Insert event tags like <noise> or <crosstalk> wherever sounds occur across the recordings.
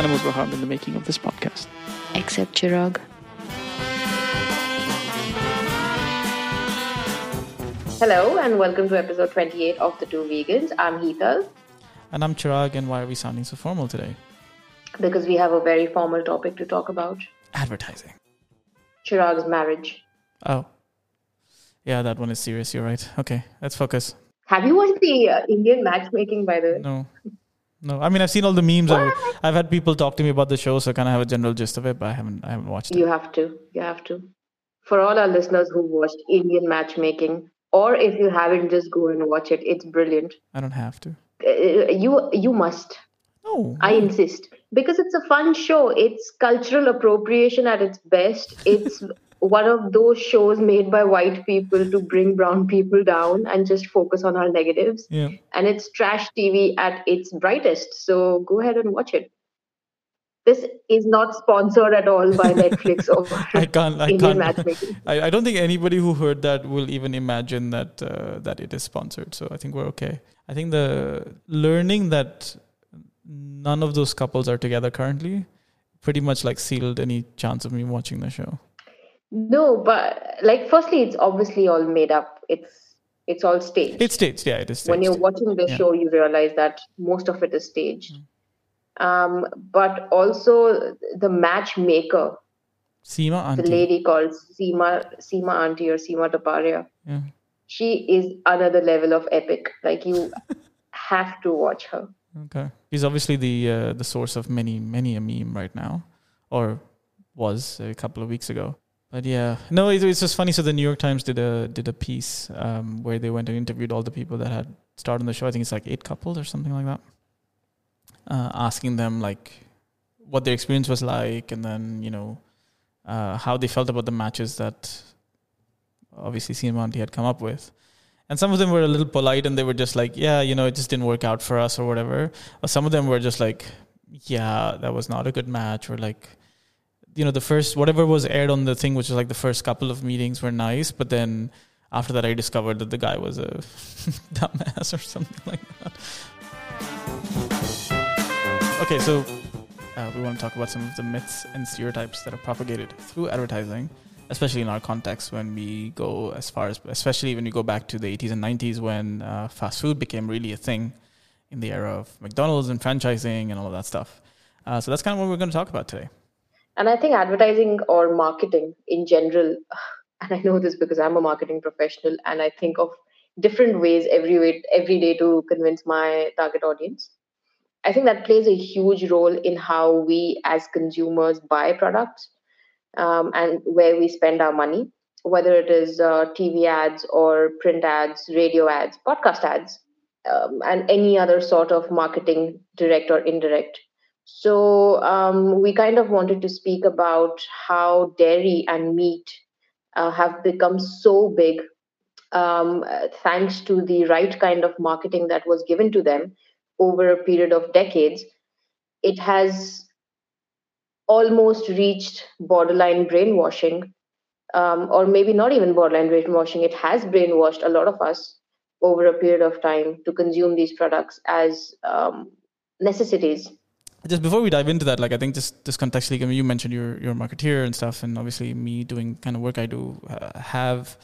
animals were harmed in the making of this podcast. Except Chirag. Hello and welcome to episode 28 of The Two Vegans. I'm Heathal And I'm Chirag, and why are we sounding so formal today? because we have a very formal topic to talk about Advertising. Chirag's marriage. Oh. Yeah, that one is serious. You're right. Okay, let's focus. Have you watched the uh, Indian matchmaking by the way? No. No, I mean I've seen all the memes. I've, I've had people talk to me about the show, so I kind of have a general gist of it, but I haven't I haven't watched it. You have to. You have to. For all our listeners who watched Indian matchmaking, or if you haven't, just go and watch it. It's brilliant. I don't have to. Uh, You you must. No. I insist because it's a fun show. It's cultural appropriation at its best. It's one of those shows made by white people to bring brown people down and just focus on our negatives. Yeah. And it's trash TV at its brightest. So go ahead and watch it. This is not sponsored at all by <laughs> Netflix or <laughs> I can't. I Indian can't. matchmaking. I, I don't think anybody who heard that will even imagine that uh, that it is sponsored. So I think we're okay. I think the learning that none of those couples are together currently pretty much like sealed any chance of me watching the show. No, but like firstly, it's obviously all made up. It's it's all staged. It's staged, yeah. It is staged. when you're watching the Yeah. show you realize that most of it is staged um, but also the matchmaker Seema the lady called Seema Seema Auntie or Seema Taparia Yeah. she is another level of epic like you <laughs> have to watch her Okay. He's obviously the uh, the source of many many a meme right now, or was a couple of weeks ago. But yeah, no, it, it's just funny. So the New York Times did a did a piece um, where they went and interviewed all the people that had starred on the show. I think it's like eight couples or something like that, uh, asking them like what their experience was like, and then you know uh, how they felt about the matches that obviously Auntie had come up with. And some of them were a little polite and they were just like, yeah, you know, it just didn't work out for us or whatever. Or some of them were just like, yeah, that was not a good match. Or like, you know, the first, whatever was aired on the thing, which was like the first couple of meetings were nice. But then after that, I discovered that the guy was a <laughs> dumbass or something like that. Okay, so uh, we want to talk about some of the myths and stereotypes that are propagated through advertising especially in our context when we go as far as especially when you go back to the 80s and 90s when uh, fast food became really a thing in the era of mcdonald's and franchising and all of that stuff uh, so that's kind of what we're going to talk about today and i think advertising or marketing in general <sighs> and i know this because i'm a marketing professional and i think of different ways every way every day to convince my target audience. I think that plays a huge role in how we as consumers buy products um, and where we spend our money whether it is uh, tv ads or print ads radio ads podcast ads um, and any other sort of marketing direct or indirect so um, we kind of wanted to speak about how dairy and meat uh, have become so big um, thanks to the right kind of marketing that was given to them over a period of decades. It has almost reached borderline brainwashing, um, or maybe not even borderline brainwashing. It has brainwashed a lot of us over a period of time to consume these products as um, necessities just before we dive into that, like I think just just contextually, I mean, you mentioned you're you're a marketeer and stuff, and obviously me doing kind of work I do uh, have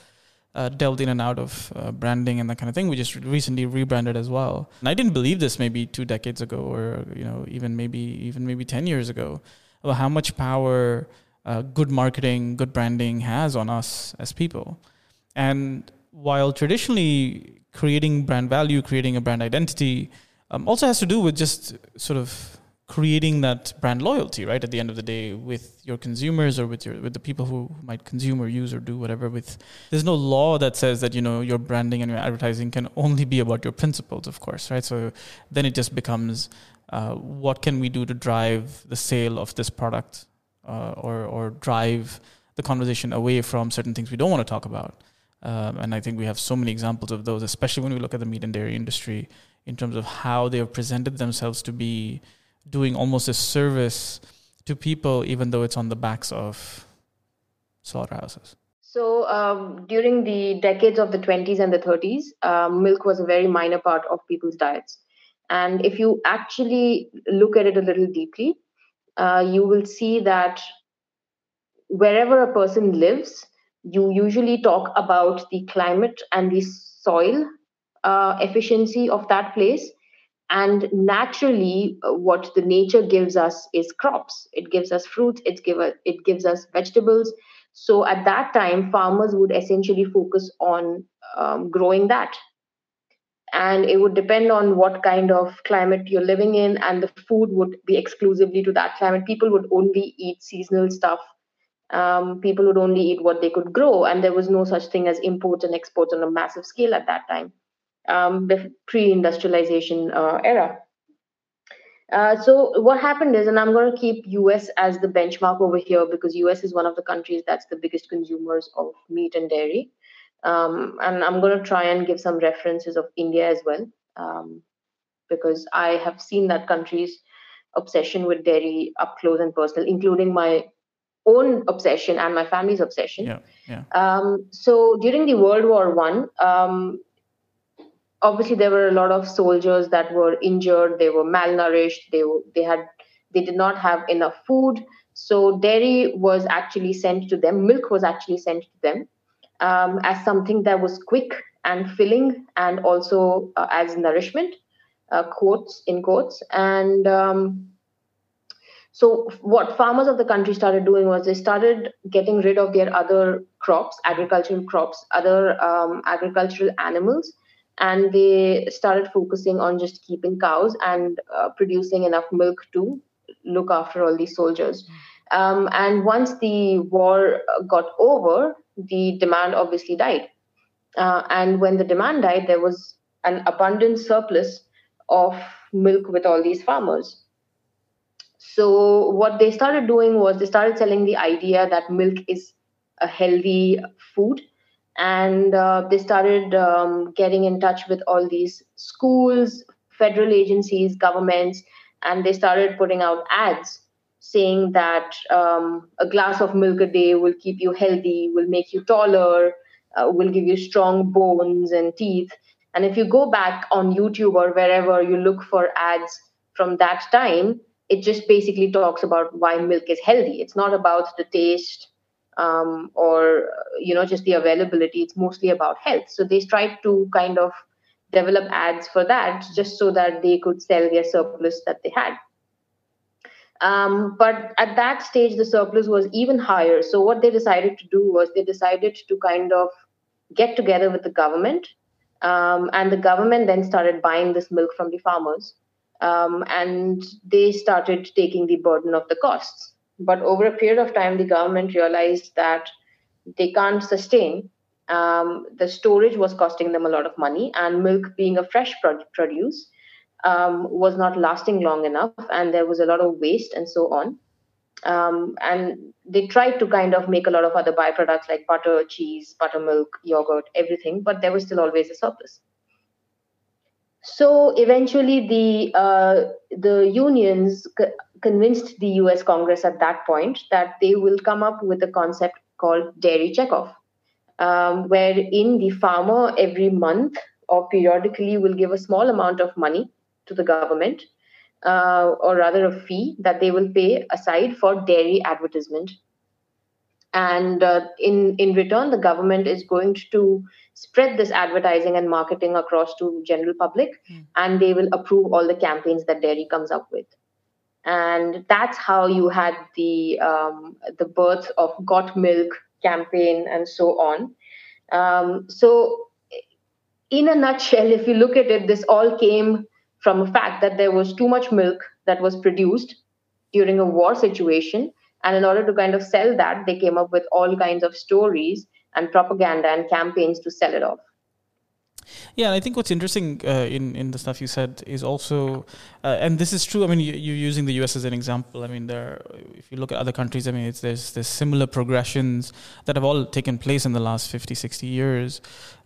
uh, delved in and out of uh, branding and that kind of thing. We just recently rebranded as well, and I didn't believe this maybe two decades ago, or you know even maybe even maybe ten years ago, about how much power uh, good marketing, good branding has on us as people, and while traditionally creating brand value, creating a brand identity, um, also has to do with just sort of creating that brand loyalty right at the end of the day with your consumers or with your with the people who might consume or use or do whatever with there's no law that says that you know your branding and your advertising can only be about your principles of course right? So then it just becomes uh, what can we do to drive the sale of this product uh, or or drive the conversation away from certain things we don't want to talk about? Um, and I think we have so many examples of those especially when we look at the meat and dairy industry in terms of how they have presented themselves to be doing almost a service to people, even though it's on the backs of slaughterhouses. So um, during the decades of the 20s and the 30s, um, milk was a very minor part of people's diets. And if you actually look at it a little deeply, uh, you will see that wherever a person lives, you usually talk about the climate and the soil uh, efficiency of that place. And naturally, uh, what the nature gives us is crops. It gives us fruits. It give it gives us vegetables. So at that time, farmers would essentially focus on um, growing that and it would depend on what kind of climate you're living in and the food would be exclusively to that climate people would only eat seasonal stuff um, people would only eat what they could grow and there was no such thing as imports and exports on a massive scale at that time um, the pre-industrialization uh, era uh, so what happened is and i'm going to keep us as the benchmark over here because us is one of the countries that's the biggest consumers of meat and dairy um, and I'm going to try and give some references of India as well, um, because I have seen that country's obsession with dairy up close and personal, including my own obsession and my family's obsession. Yeah, yeah. Um, so during the World War One, um, obviously there were a lot of soldiers that were injured. They were malnourished. They they had they did not have enough food. So dairy was actually sent to them. Milk was actually sent to them um, as something that was quick and filling and also uh, as nourishment, uh, quotes in quotes. And um, so, what farmers of the country started doing was they started getting rid of their other crops, agricultural crops, other um, agricultural animals, and they started focusing on just keeping cows and uh, producing enough milk to look after all these soldiers. Um, and once the war got over, the demand obviously died. Uh, and when the demand died, there was an abundant surplus of milk with all these farmers. So, what they started doing was they started selling the idea that milk is a healthy food. And uh, they started um, getting in touch with all these schools, federal agencies, governments, and they started putting out ads saying that um, a glass of milk a day will keep you healthy, will make you taller, uh, will give you strong bones and teeth. And if you go back on YouTube or wherever you look for ads from that time, it just basically talks about why milk is healthy. It's not about the taste um, or you know just the availability. It's mostly about health. So they tried to kind of develop ads for that just so that they could sell their surplus that they had. Um, but at that stage, the surplus was even higher. So, what they decided to do was they decided to kind of get together with the government. Um, and the government then started buying this milk from the farmers. Um, and they started taking the burden of the costs. But over a period of time, the government realized that they can't sustain. Um, the storage was costing them a lot of money, and milk being a fresh produce, um, was not lasting long enough, and there was a lot of waste and so on. Um, and they tried to kind of make a lot of other byproducts like butter, cheese, buttermilk, yogurt, everything, but there was still always a surplus. So eventually, the uh, the unions c- convinced the U.S. Congress at that point that they will come up with a concept called dairy checkoff, um, wherein the farmer every month or periodically will give a small amount of money to the government, uh, or rather a fee that they will pay aside for dairy advertisement. And uh, in in return, the government is going to spread this advertising and marketing across to general public, mm. and they will approve all the campaigns that dairy comes up with. And that's how you had the um, the birth of Got Milk campaign and so on. Um, so, in a nutshell, if you look at it, this all came from a fact that there was too much milk that was produced during a war situation. And in order to kind of sell that, they came up with all kinds of stories and propaganda and campaigns to sell it off. Yeah, and I think what's interesting uh, in in the stuff you said is also, uh, and this is true. I mean, you, are using the U.S. as an example. I mean, there, if you look at other countries, I mean, there's there's similar progressions that have all taken place in the last 50, 60 years,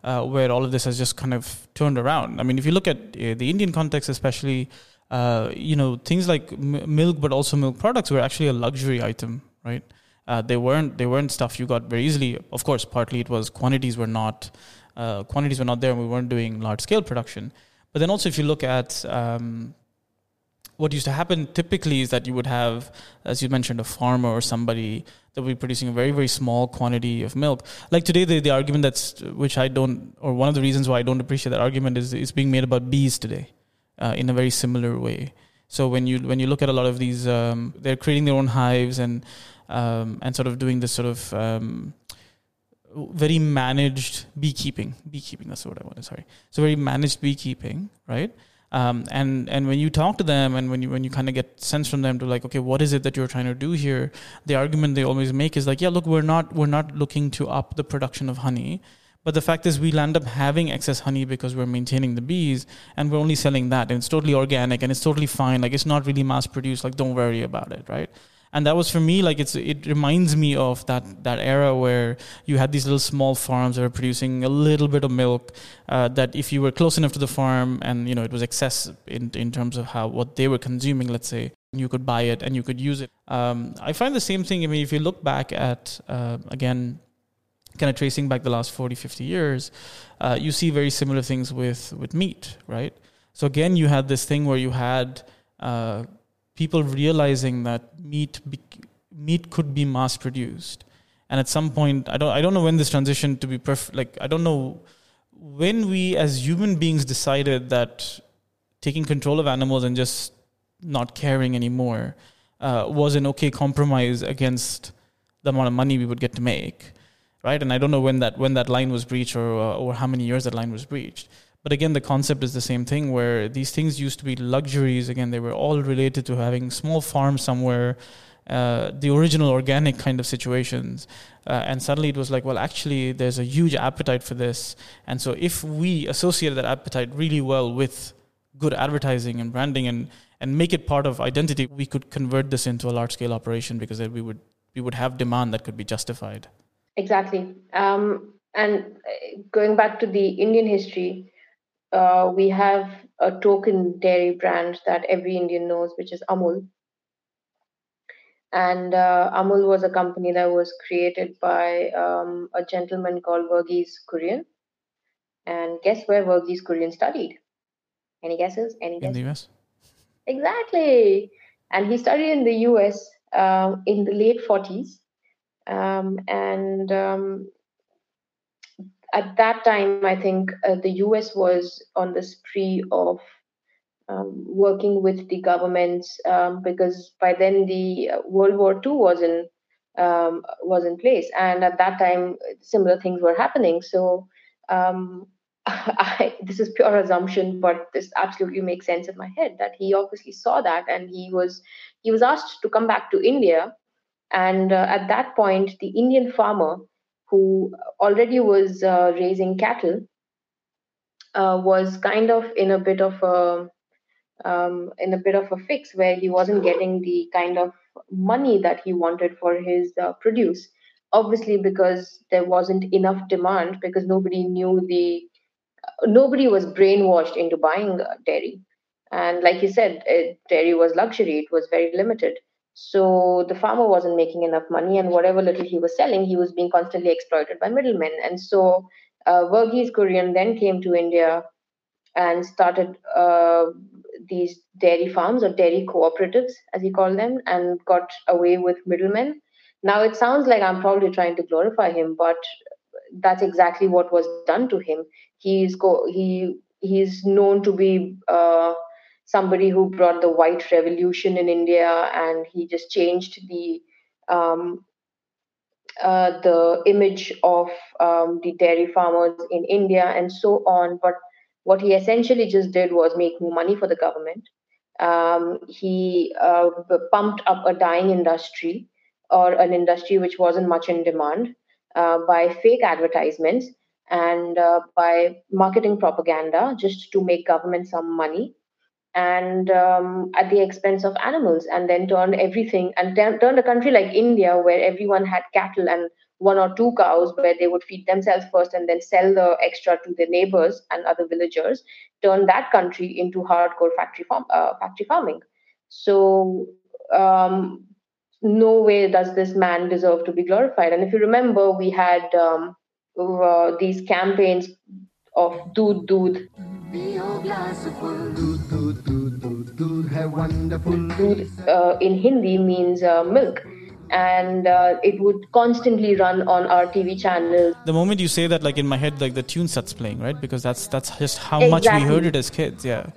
uh, where all of this has just kind of turned around. I mean, if you look at uh, the Indian context, especially, uh, you know, things like m- milk, but also milk products were actually a luxury item, right? Uh, they weren't they weren't stuff you got very easily. Of course, partly it was quantities were not uh, quantities were not there and we weren't doing large scale production. But then also, if you look at um, what used to happen typically is that you would have, as you mentioned, a farmer or somebody that would be producing a very, very small quantity of milk. Like today, the, the argument that's, which I don't, or one of the reasons why I don't appreciate that argument is, is being made about bees today uh, in a very similar way. So when you, when you look at a lot of these, um, they're creating their own hives and, um, and sort of doing this sort of, um, very managed beekeeping. Beekeeping, that's what I wanted. Sorry. So very managed beekeeping, right? Um, and and when you talk to them and when you when you kind of get sense from them to like okay what is it that you're trying to do here the argument they always make is like yeah look we're not we're not looking to up the production of honey but the fact is we'll end up having excess honey because we're maintaining the bees and we're only selling that and it's totally organic and it's totally fine. Like it's not really mass produced like don't worry about it right? And that was for me like it's it reminds me of that that era where you had these little small farms that were producing a little bit of milk uh, that if you were close enough to the farm and you know it was excess in in terms of how what they were consuming let's say you could buy it and you could use it. Um, i find the same thing. I mean if you look back at uh, again kind of tracing back the last 40 50 years uh, you see very similar things with with meat right? So again you had this thing where you had uh, people realizing that meat be- meat could be mass produced and at some point i don't i don't know when this transition to be perfect like i don't know when we as human beings decided that taking control of animals and just not caring anymore uh, was an okay compromise against the amount of money we would get to make right and i don't know when that when that line was breached or uh, or how many years that line was breached but again, the concept is the same thing where these things used to be luxuries. Again, they were all related to having small farms somewhere, uh, the original organic kind of situations. Uh, and suddenly it was like, well, actually, there's a huge appetite for this. And so if we associate that appetite really well with good advertising and branding and, and make it part of identity, we could convert this into a large scale operation because then we would, we would have demand that could be justified. Exactly. Um, and uh, going back to the Indian history, uh, we have a token dairy brand that every Indian knows, which is Amul. And uh, Amul was a company that was created by um, a gentleman called Verghese Kurian. And guess where Verghese Kurian studied? Any guesses? Any guesses? In the US. Exactly. And he studied in the US um, in the late 40s. Um, and um, at that time, I think uh, the US was on the spree of um, working with the governments um, because by then the uh, World War II was in was in place, and at that time similar things were happening. So um, <laughs> I, this is pure assumption, but this absolutely makes sense in my head that he obviously saw that, and he was he was asked to come back to India, and uh, at that point the Indian farmer who already was uh, raising cattle, uh, was kind of in a bit of a um, in a bit of a fix where he wasn't getting the kind of money that he wanted for his uh, produce. Obviously, because there wasn't enough demand, because nobody knew the nobody was brainwashed into buying dairy. And like you said, it, dairy was luxury; it was very limited. So the farmer wasn't making enough money, and whatever little he was selling, he was being constantly exploited by middlemen. And so uh, Verghese Kurian then came to India and started uh, these dairy farms or dairy cooperatives, as he called them, and got away with middlemen. Now it sounds like I'm probably trying to glorify him, but that's exactly what was done to him. He's go he he's known to be uh, somebody who brought the white revolution in India, and he just changed the um, uh, the image of um, the dairy farmers in India and so on. But what he essentially just did was make money for the government. Um, he uh, pumped up a dying industry or an industry which wasn't much in demand uh, by fake advertisements and uh, by marketing propaganda just to make government some money and um, at the expense of animals, and then turned everything and t- turned a country like India, where everyone had cattle and one or two cows, where they would feed themselves first and then sell the extra to their neighbors and other villagers, turned that country into hardcore factory farm, uh, factory farming. So um, no way does this man deserve to be glorified. And if you remember, we had um, uh, these campaigns of doodh doodh. Uh, in Hindi means uh, milk and uh, it would constantly run on our TV channels. The moment you say that, like in my head, like the tune starts playing, right? Because that's that's just how exactly. much we heard it as kids. Yeah.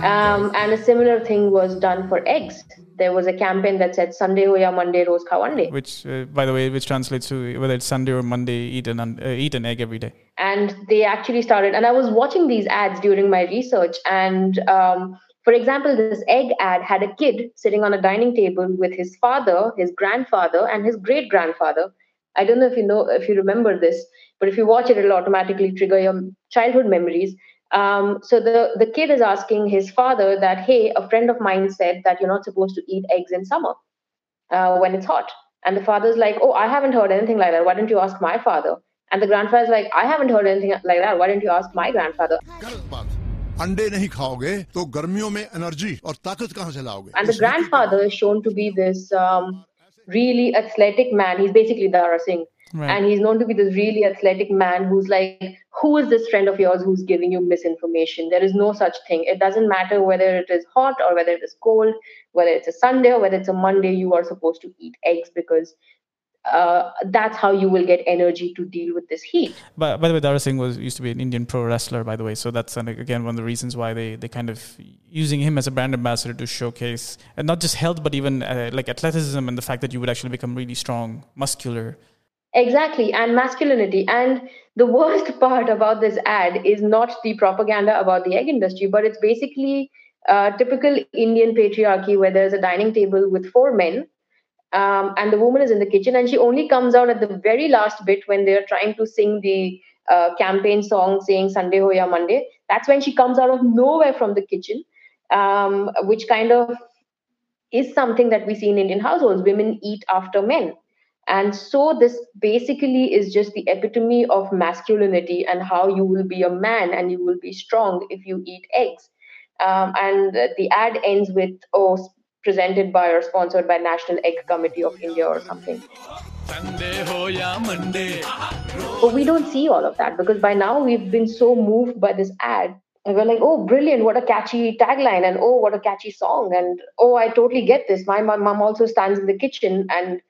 Um, and a similar thing was done for eggs. There was a campaign that said Sunday ho ya Monday rose khawande. Which, uh, by the way, which translates to whether it's Sunday or Monday, eat an uh, eat an egg every day. And they actually started. And I was watching these ads during my research, and um, for example, this egg ad had a kid sitting on a dining table with his father, his grandfather, and his great grandfather. I don't know if you know if you remember this, but if you watch it, it'll automatically trigger your childhood memories. Um, so the the kid is asking his father that, hey, a friend of mine said that you're not supposed to eat eggs in summer uh, when it's hot. And the father's like, oh, I haven't heard anything like that. Why don't you ask my father? And the grandfather's like, I haven't heard anything like that. Why don't you ask my grandfather? अंडे नहीं खाओगे तो गर्मियों में energy और ताकत कहां से लाओगे and the grandfather is shown to be this um, really athletic man he's basically Dara Singh Right. And he's known to be this really athletic man who's like, Who is this friend of yours who's giving you misinformation? There is no such thing. It doesn't matter whether it is hot or whether it is cold, whether it's a Sunday or whether it's a Monday, you are supposed to eat eggs because uh, that's how you will get energy to deal with this heat. But by the way, Dara Singh was used to be an Indian pro wrestler, by the way. So that's again one of the reasons why they they kind of using him as a brand ambassador to showcase and not just health, but even uh, like athleticism and the fact that you would actually become really strong, muscular. Exactly, and masculinity. And the worst <laughs> part about this ad is not the propaganda about the egg industry, but it's basically uh, typical Indian patriarchy where there's a dining table with four men um, and the woman is in the kitchen and she only comes out at the very last bit when they're trying to sing the uh, campaign song saying sunday Hoya monday. That's when she comes out of nowhere from the kitchen um, which kind of is something that we see in indian households. Women eat after men and so this basically is just the epitome of masculinity and how you will be a man and you will be strong if you eat eggs um, and the ad ends with oh presented by or sponsored by National Egg Committee of India or something. But we don't see all of that because by now we've been so moved by this ad. And we're like, oh, brilliant, what a catchy tagline, and oh, what a catchy song, and oh, I totally get this. My, my mom also stands in the kitchen and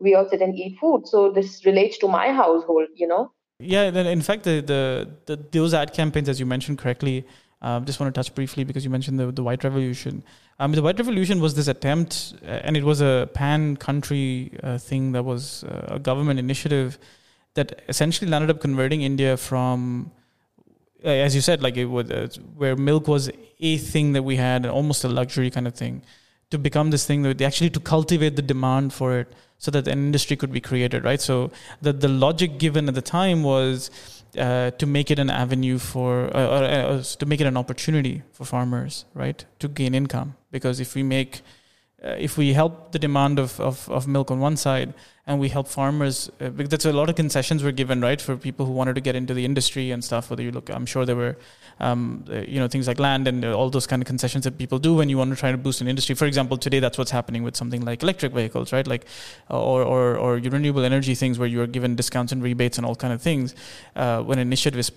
we all sit and eat food. So this relates to my household, you know? Yeah, in fact, the, the, the those ad campaigns, as you mentioned correctly, uh, just want to touch briefly because you mentioned the, the White Revolution. Um, the White Revolution was this attempt, uh, and it was a pan country uh, thing that was uh, a government initiative that essentially landed up converting India from, uh, as you said, like it was uh, where milk was a thing that we had, almost a luxury kind of thing, to become this thing that actually to cultivate the demand for it so that an industry could be created, right? So the the logic given at the time was uh, to make it an avenue for, uh, or, uh, to make it an opportunity for farmers, right, to gain income. Because if we make, uh, if we help the demand of, of, of milk on one side, and we help farmers uh, because that's a lot of concessions were given right for people who wanted to get into the industry and stuff whether you look i'm sure there were um, uh, you know things like land and uh, all those kind of concessions that people do when you want to try to boost an industry. For example today that's what's happening with something like electric vehicles right? Like or or, or renewable energy things where you are given discounts and rebates and all kind of things uh, when initiative is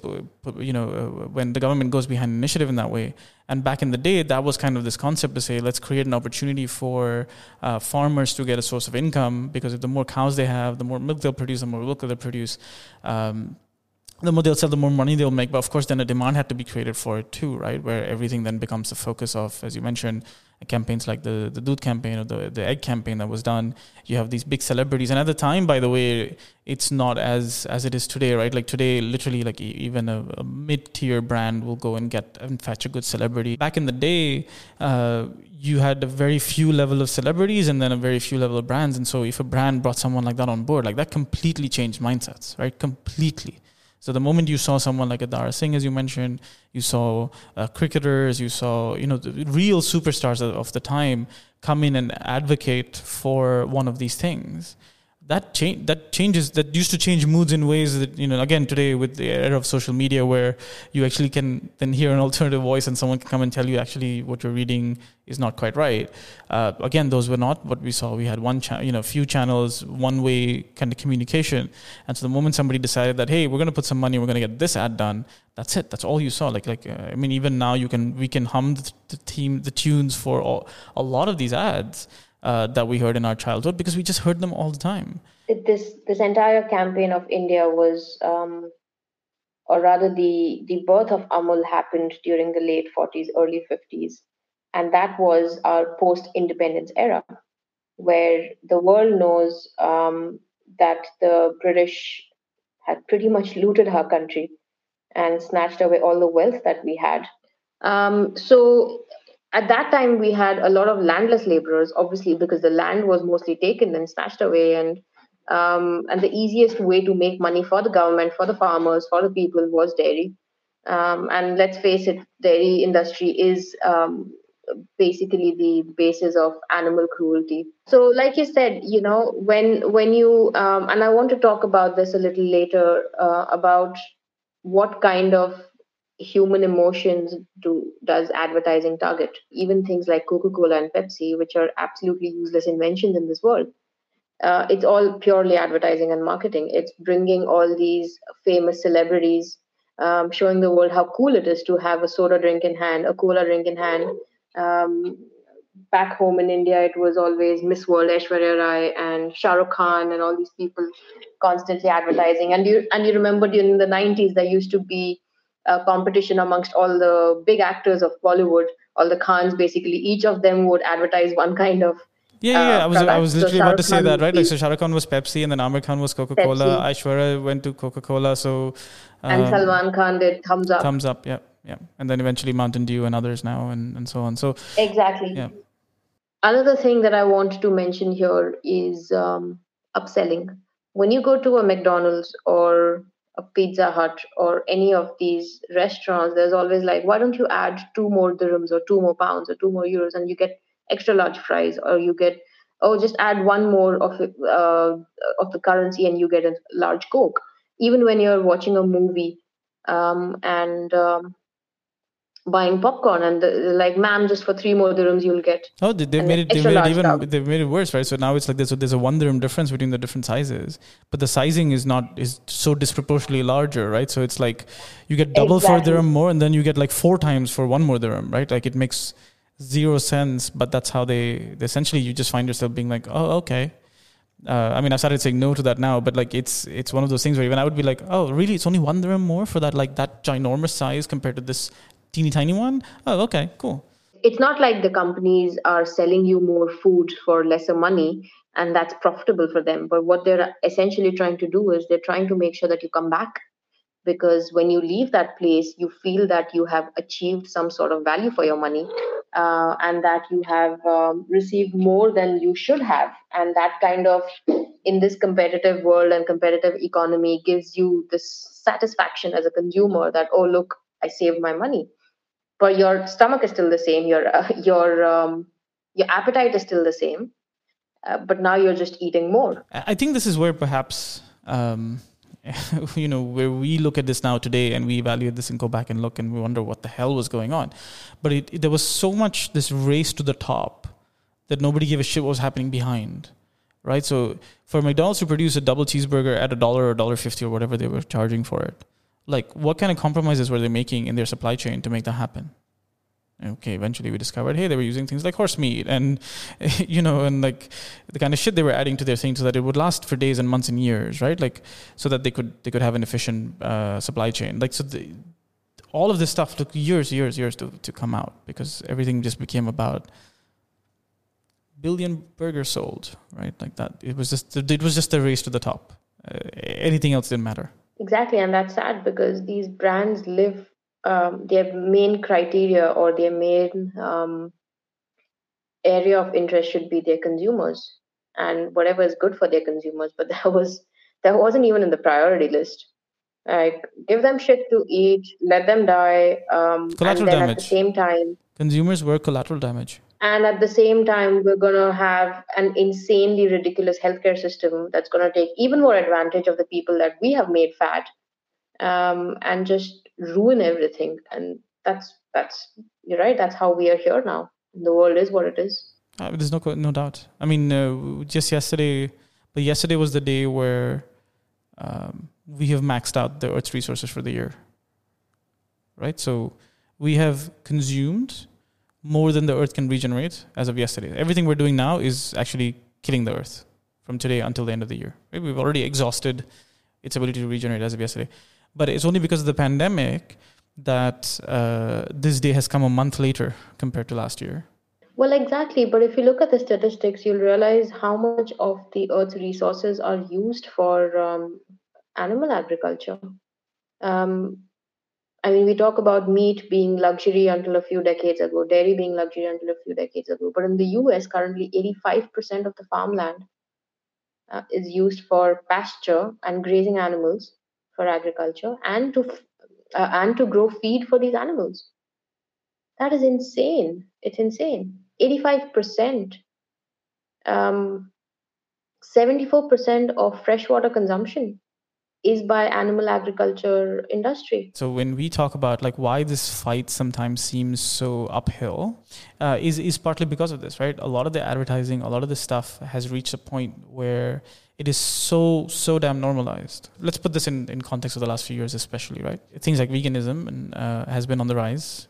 you know uh, when the government goes behind initiative in that way and back in the day, that was kind of this concept to say, let's create an opportunity for uh, farmers to get a source of income because if the more cows they have, the more milk they'll produce, the more milk they'll produce. Um, the more they'll sell, the more money they'll make. But of course, then a demand had to be created for it too, right? Where everything then becomes the focus of, as you mentioned, campaigns like the the Doodh campaign or the the egg campaign that was done. You have these big celebrities, and at the time, by the way, it's not as as it is today, right? Like today, literally, like even a, a mid tier brand will go and get and fetch a good celebrity. Back in the day, uh, you had a very few level of celebrities and then a very few level of brands, and so if a brand brought someone like that on board, like that completely changed mindsets, right? Completely. So the moment you saw someone like a Dara Singh, as you mentioned, you saw uh, cricketers, you saw you know the real superstars of, of, the time come in and advocate for one of these things. That change that changes that used to change moods in ways that you know again today with the era of social media where you actually can then hear an alternative voice and someone can come and tell you actually what you're reading is not quite right. Uh, again those were not what we saw. We had one cha- you know few channels one way kind of communication. And so the moment somebody decided that hey we're going to put some money we're going to get this ad done that's it. That's all you saw. Like like uh, i mean even now you can we can hum the, the team the tunes for all, a lot of these ads uh, that we heard in our childhood because we just heard them all the time. This this entire campaign of India was, um, or rather, the the birth of Amul happened during the late 40s, early 50s, and that was our post-independence era, where the world knows um, that the British had pretty much looted our country and snatched away all the wealth that we had. Um, so at that time we had a lot of landless laborers obviously because the land was mostly taken and snatched away and um, and the easiest way to make money for the government for the farmers for the people was dairy. Um, and let's face it dairy industry is um, basically the basis of animal cruelty. So like you said you know when when you um, and i want to talk about this a little later uh, about what kind of human emotions do does advertising target. Even things like coca-cola and pepsi which are absolutely useless inventions in this world. Uh, it's all purely advertising and marketing. It's bringing all these famous celebrities um, showing the world how cool it is to have a soda drink in hand a cola drink in hand. Um, back home in india it was always miss world aishwarya rai and shah rukh khan and all these people constantly advertising. And you and you remember during the 90s there used to be uh, competition amongst all the big actors of Bollywood, all the Khans basically. Each of them would advertise one kind of. Yeah, yeah, uh, I was I was literally so about to say Khan that, right? Like, so Shah Rukh Khan was Pepsi, and then Aamir Khan was Coca Cola. Aishwarya went to Coca Cola, so. Um, and Salman Khan did Thums Up. Thums Up, yeah, yeah, and then eventually Mountain Dew and others now, and and so on. So. Exactly. Yeah. Another thing that I want to mention here is um, upselling. When you go to a McDonald's or a Pizza Hut or any of these restaurants, there's always like, why don't you add two more dirhams or two more pounds or two more euros and you get extra large fries or you get, oh, just add one more of uh, of the currency and you get a large Coke. Even when you're watching a movie um, and um, buying popcorn and the, like ma'am just for three more dirhams you'll get. Oh they, they made it they made it even they've made it worse right? So now it's like there's a, there's a one dirham difference between the different sizes. But the sizing is not is so disproportionately larger right? So it's like you get double exactly. for dirham more and then you get like four times for one more dirham right? Like it makes zero sense but that's how they essentially you just find yourself being like oh okay. Uh, I mean, I started saying no to that now, but like it's it's one of those things where even I would be like, oh, really? It's only one dirham more for that like that ginormous size compared to this teeny tiny one? Oh, okay, cool. It's not like the companies are selling you more food for lesser money and that's profitable for them. But what they're essentially trying to do is they're trying to make sure that you come back because when you leave that place, you feel that you have achieved some sort of value for your money uh, and that you have um, received more than you should have. And that kind of, in this competitive world and competitive economy, gives you this satisfaction as a consumer that, oh, look, I saved my money but your stomach is still the same your uh, <laughs> your um, your appetite is still the same uh, but now you're just eating more. I think this is where perhaps um, <laughs> you know where we look at this now today and we evaluate this and go back and look and we wonder what the hell was going on. But it, it, there was so much this race to the top that nobody gave a shit what was happening behind right? So for mcdonald's to produce a double cheeseburger at a dollar or dollar fifty or whatever they were charging for it like what kind of compromises were they making in their supply chain to make that happen? Okay eventually we discovered hey they were using things like horse meat and <laughs> you know and like the kind of shit they were adding to their thing so that it would last for days and months and years right? Like so that they could they could have an efficient uh, supply chain. Like so the, all of this stuff took years years years to, to come out because everything just became about billion burgers sold right? Like that it was just it was just a race to the top. Uh, anything else didn't matter Exactly, and that's sad because these brands live um, their main criteria or their main um, area of interest should be their consumers and whatever is good for their consumers. But <laughs> that was that wasn't even in the priority list. Like, give them shit to eat, let them die, um, collateral and then damage. at the same time, consumers were collateral damage. And at the same time we're going to have an insanely ridiculous healthcare system that's going to take even more advantage of the people that we have made fat um, and just ruin everything. And that's that's you're right that's how we are here now. The world is what it is. Uh, there's no no doubt. I mean uh, just yesterday but yesterday was the day where um, we have maxed out the earth's resources for the year. Right? So we have consumed more than the earth can regenerate as of yesterday. Everything we're doing now is actually killing the earth from today until the end of the year. Right? We've already exhausted its ability to regenerate as of yesterday. But it's only because of the pandemic that uh, this day has come a month later compared to last year. Well, exactly. But if you look at the statistics, you'll realize how much of the Earth's resources are used for um, animal agriculture. Um, I mean, we talk about meat being luxury until a few decades ago, dairy being luxury until a few decades ago. But in the US, currently 85% of the farmland uh, is used for pasture and grazing animals for agriculture and to uh, and to grow feed for these animals. That is insane. It's insane. 85%. Um, 74% of freshwater consumption is by animal agriculture industry. So when we talk about like why this fight sometimes seems so uphill uh, is is partly because of this right? A lot of the advertising a lot of the stuff has reached a point where it is so so damn normalized. Let's put this in in context of the last few years especially right? Things like veganism and, uh, has been on the rise.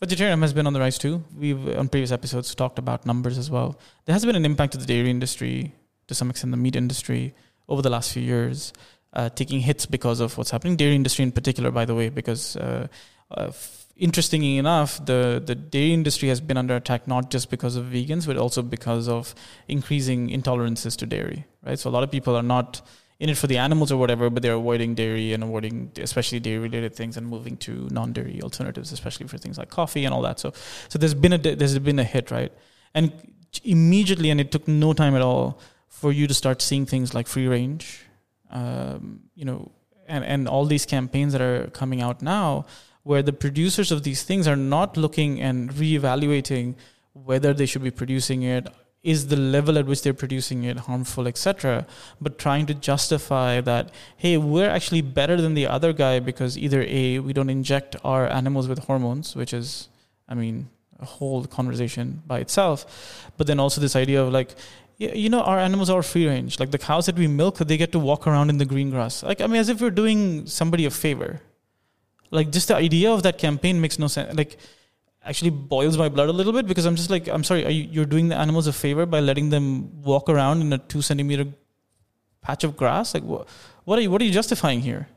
Vegetarianism has been on the rise too. We've on previous episodes talked about numbers as well. There has been an impact to the dairy industry, to some extent the meat industry, over the last few years uh, taking hits because of what's happening. Dairy industry in particular, by the way, because uh, uh, interestingly enough, the the dairy industry has been under attack not just because of vegans, but also because of increasing intolerances to dairy. Right, so a lot of people are not in it for the animals or whatever, but they're avoiding dairy and avoiding especially dairy related things and moving to non dairy alternatives, especially for things like coffee and all that. So, so there's been a there's been a hit, right? And immediately, and it took no time at all for you to start seeing things like free range um, you know, and, and all these campaigns that are coming out now, where the producers of these things are not looking and reevaluating whether they should be producing it, is the level at which they're producing it harmful, etc. But trying to justify that, hey, we're actually better than the other guy because either a we don't inject our animals with hormones, which is, I mean, a whole conversation by itself. But then also this idea of like, yeah, you know, our animals are free range. Like the cows that we milk, they get to walk around in the green grass. Like, I mean, as if we're doing somebody a favor. Like, just the idea of that campaign makes no sense. Like, actually boils my blood a little bit because I'm just like, I'm sorry, are you, you're doing the animals a favor by letting them walk around in a two centimeter patch of grass? Like, what, what are you, what are you justifying here?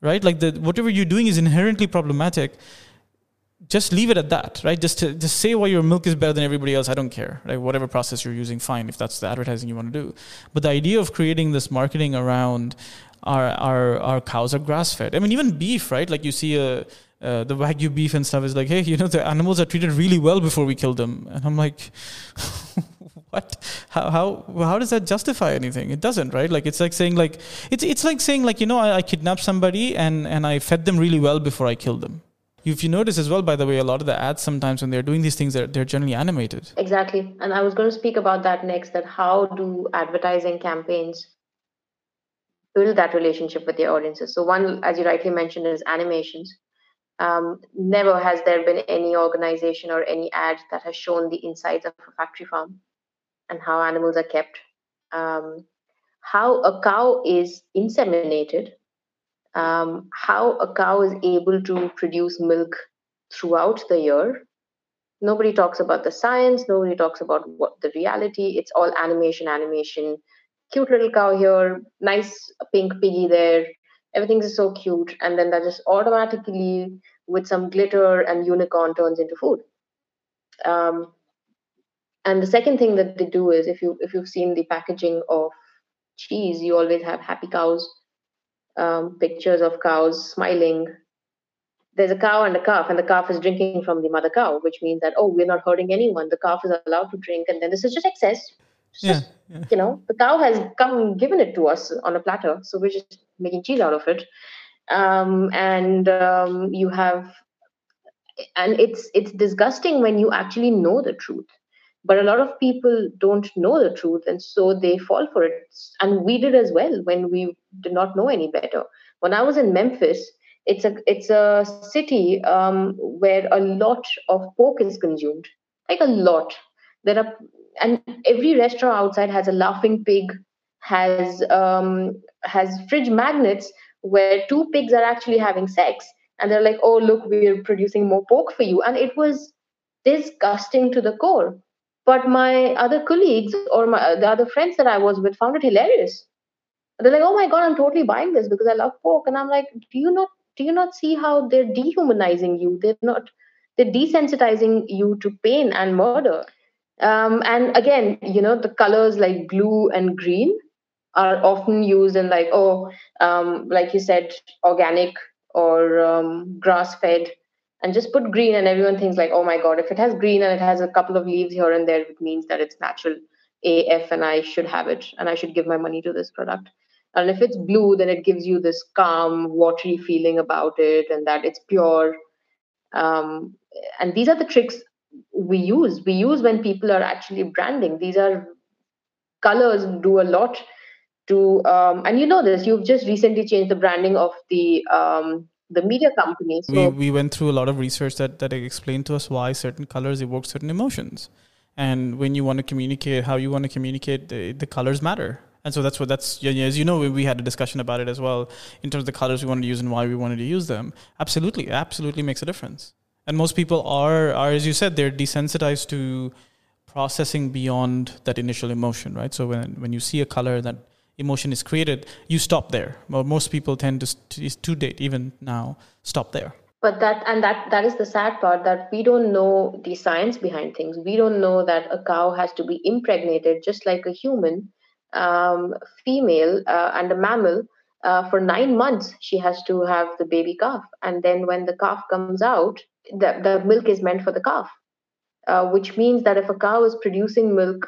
Right? Like, the, whatever you're doing is inherently problematic just leave it at that, right? Just to just say why your milk is better than everybody else. I don't care, right? Whatever process you're using, fine. If that's the advertising you want to do, but the idea of creating this marketing around our our our cows are grass fed. I mean, even beef, right? Like you see a. Uh, the wagyu beef and stuff is like, hey, you know, the animals are treated really well before we kill them, and I'm like, <laughs> what? How how how does that justify anything? It doesn't, right? Like it's like saying like it's it's like saying like you know I, I kidnapped somebody and and I fed them really well before I killed them if you notice as well, by the way, a lot of the ads sometimes when they're doing these things, they're, they're generally animated. Exactly. And I was going to speak about that next that how do advertising campaigns build that relationship with their audiences? So, one, as you rightly mentioned, is animations. Um, never has there been any organization or any ad that has shown the insides of a factory farm and how animals are kept. Um, how a cow is inseminated um, how a cow is able to produce milk throughout the year. Nobody talks about the science, nobody talks about what the reality. It's all animation, animation. Cute little cow here, nice pink piggy there. Everything's so cute. And then that just automatically, with some glitter and unicorn, turns into food. Um, and the second thing that they do is if you if you've seen the packaging of cheese, you always have happy cows um, pictures of cows smiling. There's a cow and a calf, and the calf is drinking from the mother cow, which means that oh, we're not hurting anyone. The calf is allowed to drink, and then this is just excess. yeah, yeah. You know, the cow has come given it to us on a platter, so we're just making cheese out of it. Um, and um, you have, and it's it's disgusting when you actually know the truth. But a lot of people don't know the truth and so they fall for it. And we did as well when we did not know any better. When i was in memphis it's a it's a city um, where a lot of pork is consumed. Like a lot. There are and every restaurant outside has a laughing pig has um, has fridge magnets where two pigs are actually having sex. And they're like oh look we're producing more pork for you. And it was disgusting to the core but my other colleagues or my the other friends that i was with found it hilarious. They're like oh my god i'm totally buying this because i love pork. And i'm like do you not do you not see how they're dehumanizing you? They're not they're desensitizing you to pain and murder. Um, and again you know the colors like blue and green are often used in like oh um, like you said organic or um, grass fed and just put green and everyone thinks like oh my god if it has green and it has a couple of leaves here and there it means that it's natural. Af and i should have it and i should give my money to this product. And if it's blue then it gives you this calm watery feeling about it and that it's pure. Um, and these are the tricks we use. We use when people are actually branding. These are colors do a lot to um, and you know this you've just recently changed the branding of the um, the media company. So we, we went through a lot of research that that explained to us why certain colors evoke certain emotions. And when you want to communicate how you want to communicate the, the colors matter. And so that's what that's yeah, as you know we had a discussion about it as well in terms of the colors we wanted to use and why we wanted to use them. Absolutely absolutely makes a difference. And most people are are as you said they're desensitized to processing beyond that initial emotion right? So when when you see a color that emotion is created you stop there. Well most people tend to to date even now stop there. But that and that that is the sad part that we don't know the science behind things. We don't know that a cow has to be impregnated just like a human um, female uh, and a mammal uh, for nine months she has to have the baby calf. And then when the calf comes out the, the milk is meant for the calf uh, which means that if a cow is producing milk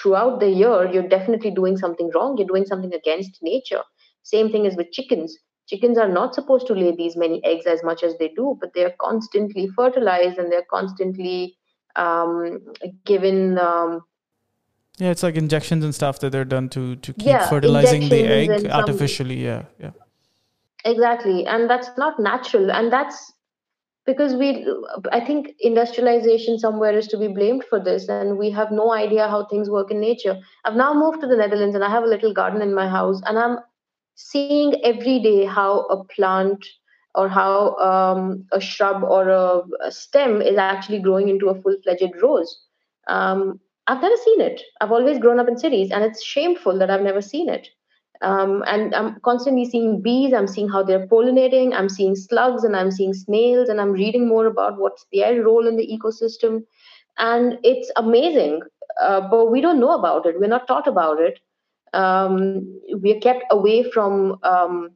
throughout the year you're definitely doing something wrong. You're doing something against nature. Same thing is with chickens. Chickens are not supposed to lay these many eggs as much as they do but they're constantly fertilized and they're constantly um, given um, yeah, it's like injections and stuff that they're done to to keep yeah, fertilizing the egg artificially. Yeah, yeah. Exactly, and that's not natural, and that's because we. I think industrialization somewhere is to be blamed for this, and we have no idea how things work in nature. I've now moved to the Netherlands, and I have a little garden in my house, and I'm seeing every day how a plant or how um, a shrub or a, a, stem is actually growing into a full-fledged rose. Um, I've never seen it. I've always grown up in cities, and it's shameful that I've never seen it. Um, and I'm constantly seeing bees. I'm seeing how they're pollinating. I'm seeing slugs, and I'm seeing snails, and I'm reading more about what's their role in the ecosystem. And it's amazing, uh, but we don't know about it. We're not taught about it. Um, we're kept away from um,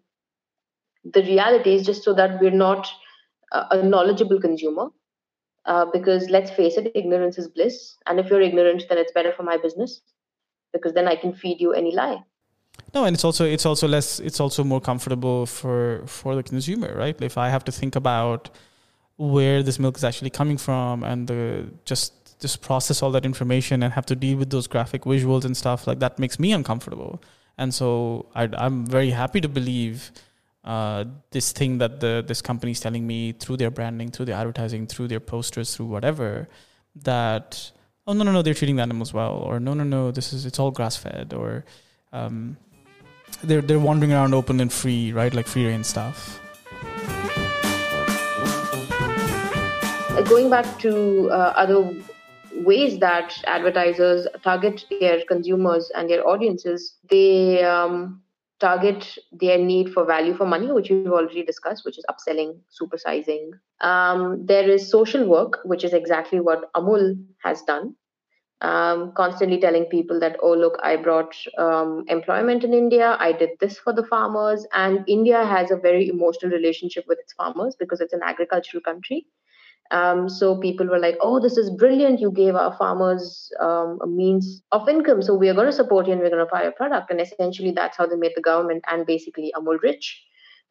the realities just so that we're not a, knowledgeable consumer uh, because let's face it, ignorance is bliss. And if you're ignorant, then it's better for my business because then I can feed you any lie. No, and it's also it's also less it's also more comfortable for for the consumer, right? If I have to think about where this milk is actually coming from and the just just process all that information and have to deal with those graphic visuals and stuff like that makes me uncomfortable. And so I, I'm very happy to believe uh, this thing that the this company is telling me through their branding, through their advertising, through their posters, through whatever, that oh no no no they're treating the animals well, or no no no this is it's all grass fed, or um, they're they're wandering around open and free, right, like free range stuff. Going back to uh, other ways that advertisers target their consumers and their audiences, they um, target their need for value for money, which we've already discussed, which is upselling, supersizing. Um, there is social work, which is exactly what Amul has done. Um, constantly telling people that, oh, look, I brought um, employment in India, I did this for the farmers. And India has a very emotional relationship with its farmers because it's an agricultural country. Um, so people were like, "Oh, this is brilliant! You gave our farmers um, a means of income, so we are going to support you and we're going to buy your product." And essentially, that's how they made the government and basically Amul rich.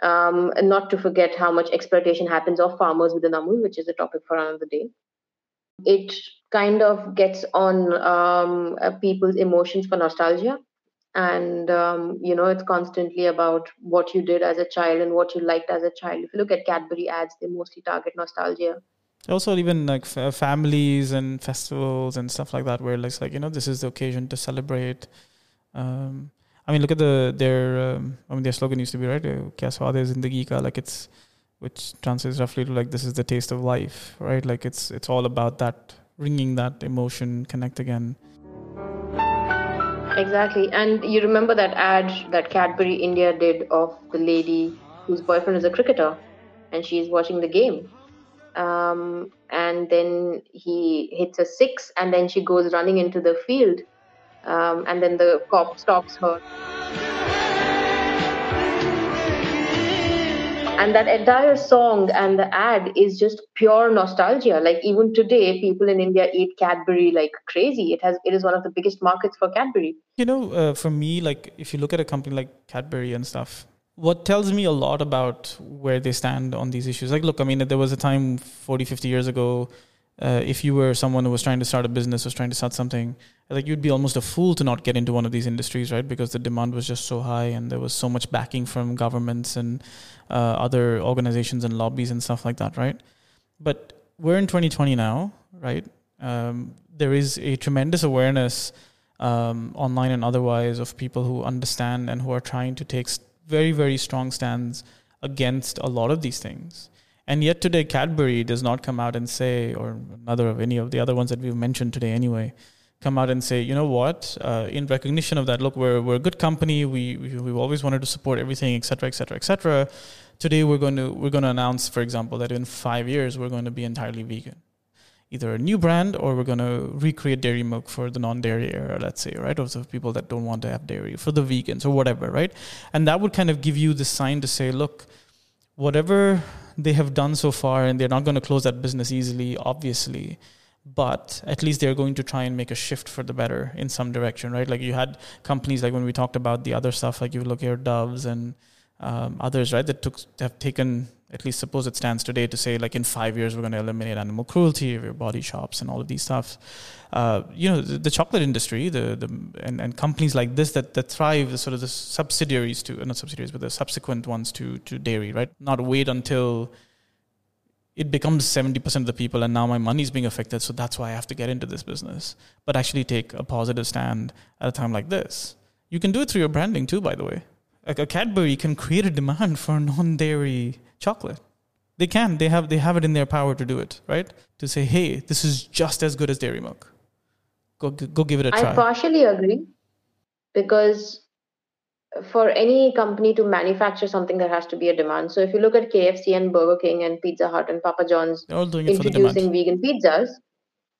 Um, and not to forget how much exploitation happens of farmers within Amul, which is a topic for another day. It kind of gets on um, uh, people's emotions for nostalgia. And um, you know it's constantly about what you did as a child and what you liked as a child. If you look at cadbury ads they mostly target nostalgia. Also even like f- families and festivals and stuff like that where it's like you know this is the occasion to celebrate. Um, i mean look at the their um, i mean their slogan used to be right kya swad hai zindagi like it's which translates roughly to like this is the taste of life right like it's it's all about that bringing that emotion connect again Exactly. And you remember that ad that Cadbury India did of the lady whose boyfriend is a cricketer and she's watching the game. Um, and then he hits a six and then she goes running into the field. Um, and then the cop stops her. And that entire song and the ad is just pure nostalgia. Like even today people in india eat cadbury like crazy. It has it is one of the biggest markets for cadbury. You know uh, for me like if you look at a company like cadbury and stuff what tells me a lot about where they stand on these issues like look i mean there was a time 40 50 years ago uh, if you were someone who was trying to start a business, was trying to start something, like you'd be almost a fool to not get into one of these industries, right? Because the demand was just so high, and there was so much backing from governments and uh, other organizations and lobbies and stuff like that, right? But we're in 2020 now, right? Um, there is a tremendous awareness um, online and otherwise of people who understand and who are trying to take very, very strong stands against a lot of these things. And yet today, Cadbury does not come out and say, or another of any of the other ones that we've mentioned today anyway, come out and say, you know what, uh, in recognition of that, look, we're, we're a good company. We, we, we've always wanted to support everything, et cetera, et cetera, et cetera. Today, we're going to, we're going to announce, for example, that in five years, we're going to be entirely vegan. Either a new brand or we're going to recreate dairy milk for the non-dairy era, let's say, right? Or the people that don't want to have dairy for the vegans or whatever, right? And that would kind of give you the sign to say, look, whatever they have done so far, and they're not going to close that business easily, obviously. But at least they're going to try and make a shift for the better in some direction, right? Like you had companies like when we talked about the other stuff, like you look at Doves and um, others, right, that took have taken at least suppose it stands today to say like in five years we're going to eliminate animal cruelty, your body shops, and all of these stuff. Uh, you know, the, the, chocolate industry, the the and, and companies like this that that thrive, the sort of the subsidiaries to not subsidiaries, but the subsequent ones to to dairy, right? Not wait until it becomes 70% of the people and now my money is being affected so that's why i have to get into this business but actually take a positive stand at a time like this you can do it through your branding too by the way like a Cadbury can create a demand for non-dairy chocolate. They can. They have. They have it in their power to do it, right? To say, "Hey, this is just as good as dairy milk. Go, go give it a try." I partially agree, because for any company to manufacture something, there has to be a demand. So if you look at KFC and Burger King and Pizza Hut and Papa John's introducing vegan pizzas,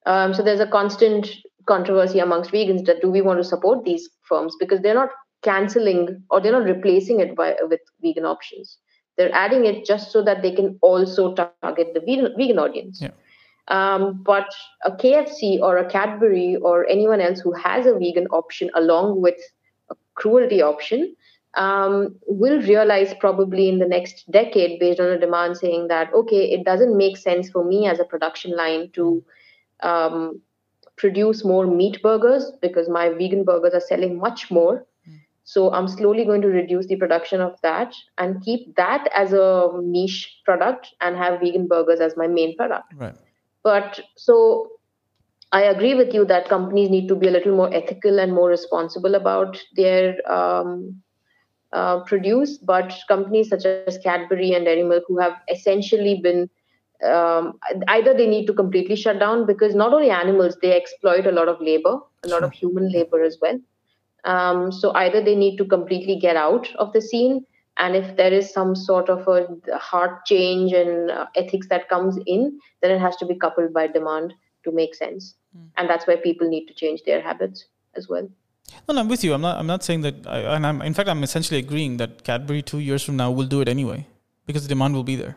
um, so there's a constant controversy amongst vegans that do we want to support these firms because they're not canceling or they're not replacing it by, with vegan options. They're adding it just so that they can also target the vegan, vegan audience. Yeah. Um, but a KFC or a Cadbury or anyone else who has a vegan option along with a cruelty option um, will realize probably in the next decade, based on a demand saying that, okay, it doesn't make sense for me as a production line to um, produce more meat burgers because my vegan burgers are selling much more so I'm slowly going to reduce the production of that and keep that as a niche product and have vegan burgers as my main product. Right. But so I agree with you that companies need to be a little more ethical and more responsible about their um, uh, produce. But companies such as Cadbury and Dairy Milk, who have essentially been um, either they need to completely shut down because not only animals, they exploit a lot of labor, a lot of human labor as well. Um, so either they need to completely get out of the scene, and if there is some sort of a heart change and uh, ethics that comes in, then it has to be coupled by demand to make sense. Mm. And that's where people need to change their habits as well. No, I'm with you. I'm not. I'm not saying that. I, and I'm in fact, I'm essentially agreeing that Cadbury two years from now will do it anyway because the demand will be there,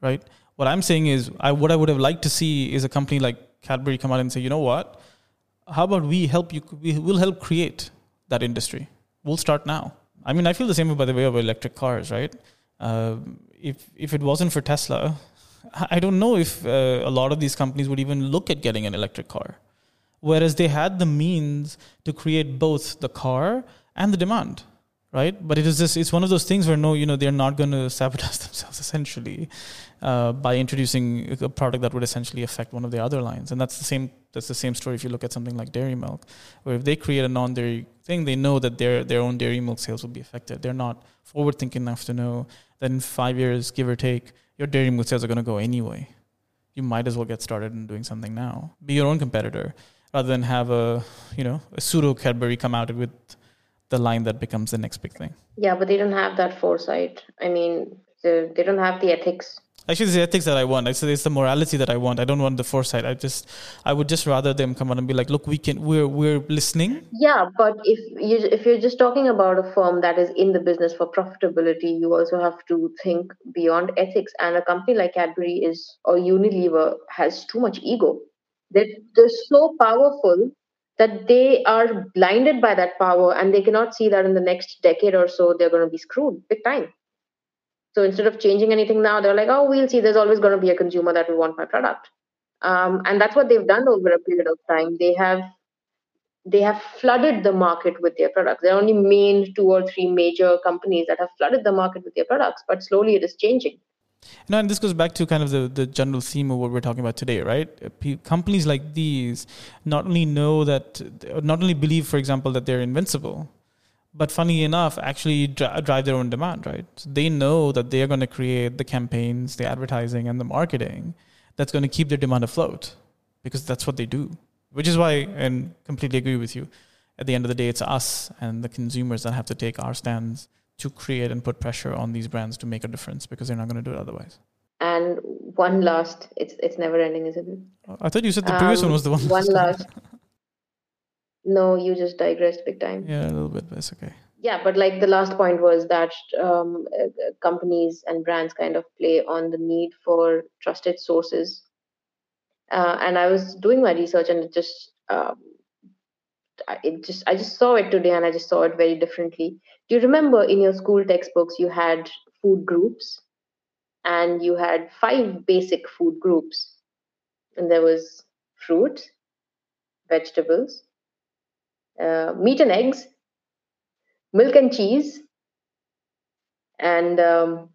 right? What I'm saying is, I what I would have liked to see is a company like Cadbury come out and say, you know what, how about we help you? We will help create that industry. We'll start now. I mean, I feel the same way by the way of electric cars, right? Uh, if if it wasn't for Tesla, <laughs> I don't know if uh, a lot of these companies would even look at getting an electric car. Whereas they had the means to create both the car and the demand, right? But it is just, it's one of those things where no, you know, they're not going to sabotage <laughs> themselves essentially uh, by introducing a product that would essentially affect one of the other lines. And that's the same, that's the same story if you look at something like dairy milk, where if they create a non-dairy thing, they know that their, their own dairy milk sales will be affected. They're not forward thinking enough to know that in five years, give or take, your dairy milk sales are going to go anyway. You might as well get started in doing something now. Be your own competitor rather than have a you know a pseudo Cadbury come out with the line that becomes the next big thing. Yeah, but they don't have that foresight. I mean, they don't have the ethics Actually, it's the ethics that I want. It's, it's the morality that I want. I don't want the foresight. I just, I would just rather them come out and be like, "Look, we can, we're, we're listening." Yeah, but if you, if you're just talking about a firm that is in the business for profitability, you also have to think beyond ethics. And a company like Cadbury is or Unilever has too much ego. They're, they're so powerful that they are blinded by that power, and they cannot see that in the next decade or so they're going to be screwed big time. So instead of changing anything now, they're like, oh, we'll see. There's always going to be a consumer that will want my product, um, and that's what they've done over a period of time. They have they have flooded the market with their products. There are only main two or three major companies that have flooded the market with their products, but slowly it is changing. No, and this goes back to kind of the, the general theme of what we're talking about today, right? Uh, P- companies like these not only know that, uh, not only believe, for example, that they're invincible, but funny enough, actually drive their own demand, right? So they know that they are going to create the campaigns, the advertising, and the marketing that's going to keep their demand afloat because that's what they do. Which is why, and completely agree with you, at the end of the day, it's us and the consumers that have to take our stands to create and put pressure on these brands to make a difference because they're not going to do it otherwise. And one last, it's it's never ending, isn't it? I thought you said the previous um, one was the one. One last. No, you just digressed big time. Yeah, a little bit, but it's okay. Yeah, but like the last point was that um, uh, companies and brands kind of play on the need for trusted sources. Uh, and I was doing my research, and it just um, it just I just saw it today, and I just saw it very differently. Do you remember in your school textbooks you had food groups, and you had five basic food groups, and there was fruit, vegetables, uh, meat and eggs, milk and cheese, and um,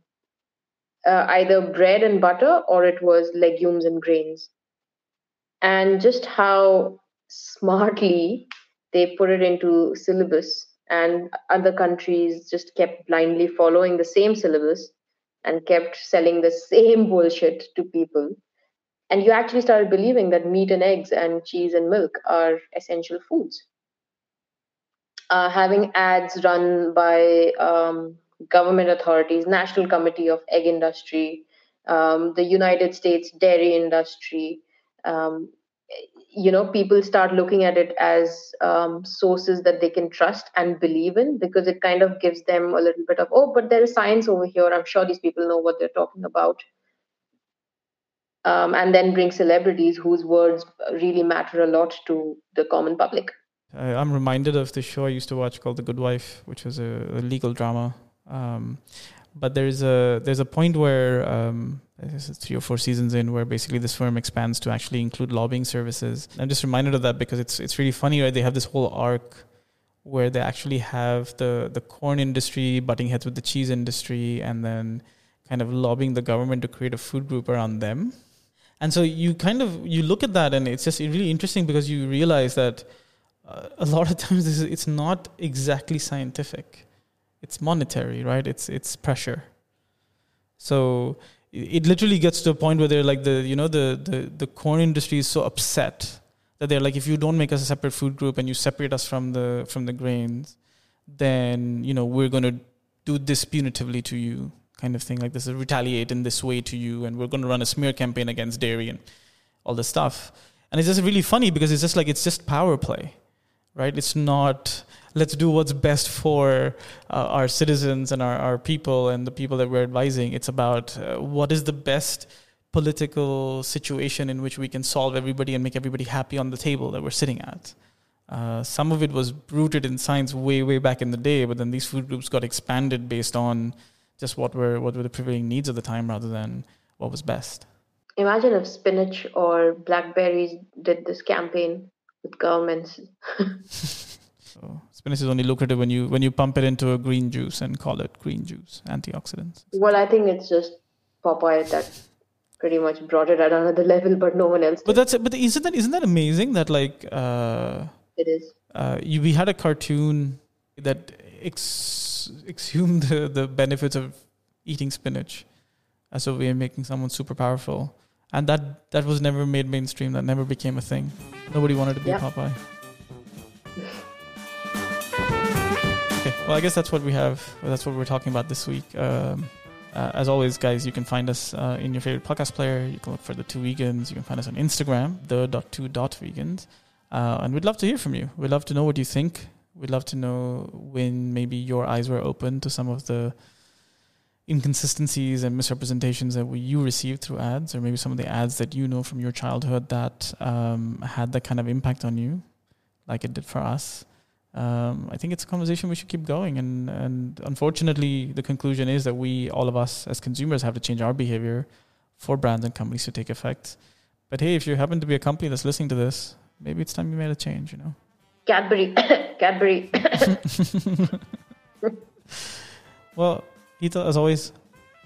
uh, either bread and butter or it was legumes and grains. And just how smartly they put it into syllabus, and other countries just kept blindly following the same syllabus and kept selling the same bullshit to people. And you actually started believing that meat and eggs and cheese and milk are essential foods uh, having ads run by um, government authorities, National Committee of Egg Industry, um, the United States dairy industry. Um, you know, people start looking at it as um, sources that they can trust and believe in because it kind of gives them a little bit of, oh, but there is science over here. I'm sure these people know what they're talking about. Um, and then bring celebrities whose words really matter a lot to the common public. I'm reminded of the show I used to watch called The Good Wife, which was a, a legal drama. Um, but there's a there's a point where um, three or four seasons in where basically this firm expands to actually include lobbying services. I'm just reminded of that because it's it's really funny, right? They have this whole arc where they actually have the the corn industry butting heads with the cheese industry, and then kind of lobbying the government to create a food group around them. And so you kind of you look at that, and it's just really interesting because you realize that a lot of <laughs> times it's not exactly scientific it's monetary right? It's it's pressure. So it literally gets to a point where they're like the you know the the, the corn industry is so upset that they're like if you don't make us a separate food group and you separate us from the from the grains then you know we're going to do this punitively to you kind of thing. Like this is retaliate in this way to you and we're going to run a smear campaign against dairy and all this stuff. And it's just really funny because it's just like it's just power play right? It's not let's do what's best for uh, our citizens and our, our people and the people that we're advising. It's about uh, what is the best political situation in which we can solve everybody and make everybody happy on the table that we're sitting at. Uh, some of it was rooted in science way, way back in the day, but then these food groups got expanded based on just what were what were the prevailing needs of the time rather than what was best. Imagine if spinach or blackberries did this campaign with governments. so spinach is only lucrative when you when you pump it into a green juice and call it green juice, antioxidants. Well, I think it's just Popeye that pretty much brought it at another level, but no one else. But that's but isn't that isn't that amazing that like uh, it is. Uh, you, we had a cartoon that ex- exhumed <laughs> the, the benefits of eating spinach as a way of making someone super powerful, and that that was never made mainstream. That never became a thing. Nobody wanted to be. Popeye. okay, well, I guess that's what we have. That's what we're talking about this week. Um, uh, as always, guys, you can find us uh, in your favorite podcast player. You can look for the two vegans. You can find us on Instagram, the dot two dot vegans, uh, and we'd love to hear from you. We'd love to know what you think. We'd love to know when maybe your eyes were open to some of the inconsistencies and misrepresentations that you received through ads, or maybe some of the ads that you know from your childhood that um, had that kind of impact on you, like it did for us um, I think it's a conversation we should keep going. And, and unfortunately, the conclusion is that we, all of us as consumers, have to change our behavior for brands and companies to take effect. But hey, if you happen to be a company that's listening to this, maybe it's time you made a change, you know? Cadbury. <coughs> Cadbury. <laughs> <laughs> well, Ita, as always,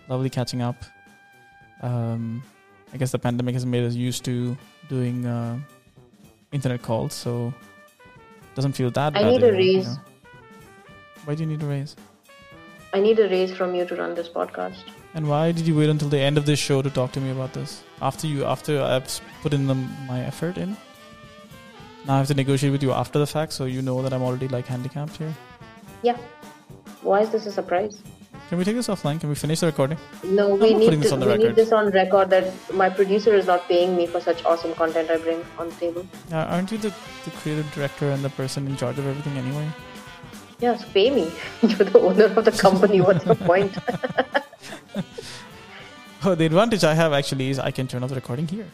lovely catching up. Um, I guess the pandemic has made us used to doing uh, internet calls, so doesn't feel that bad. I need a raise. You know? Why do you need a raise? I need a raise from you to run this podcast. And why did you wait until the end of this show to talk to me about this? After you, after I've put in the, my effort in. Now I have to negotiate with you after the fact, so you know that I'm already like handicapped here. Yeah. Why is this a surprise? Can we take this offline? Can we finish the recording? No, we, need, to, we need this on record that my producer is not paying me for such awesome content I bring on the table. Uh, aren't you the, the creative director and the person in charge of everything anyway? Yes, pay me. <laughs> You're the owner of the company. What's the point? <laughs> oh, the advantage I have actually is I can turn off the recording here.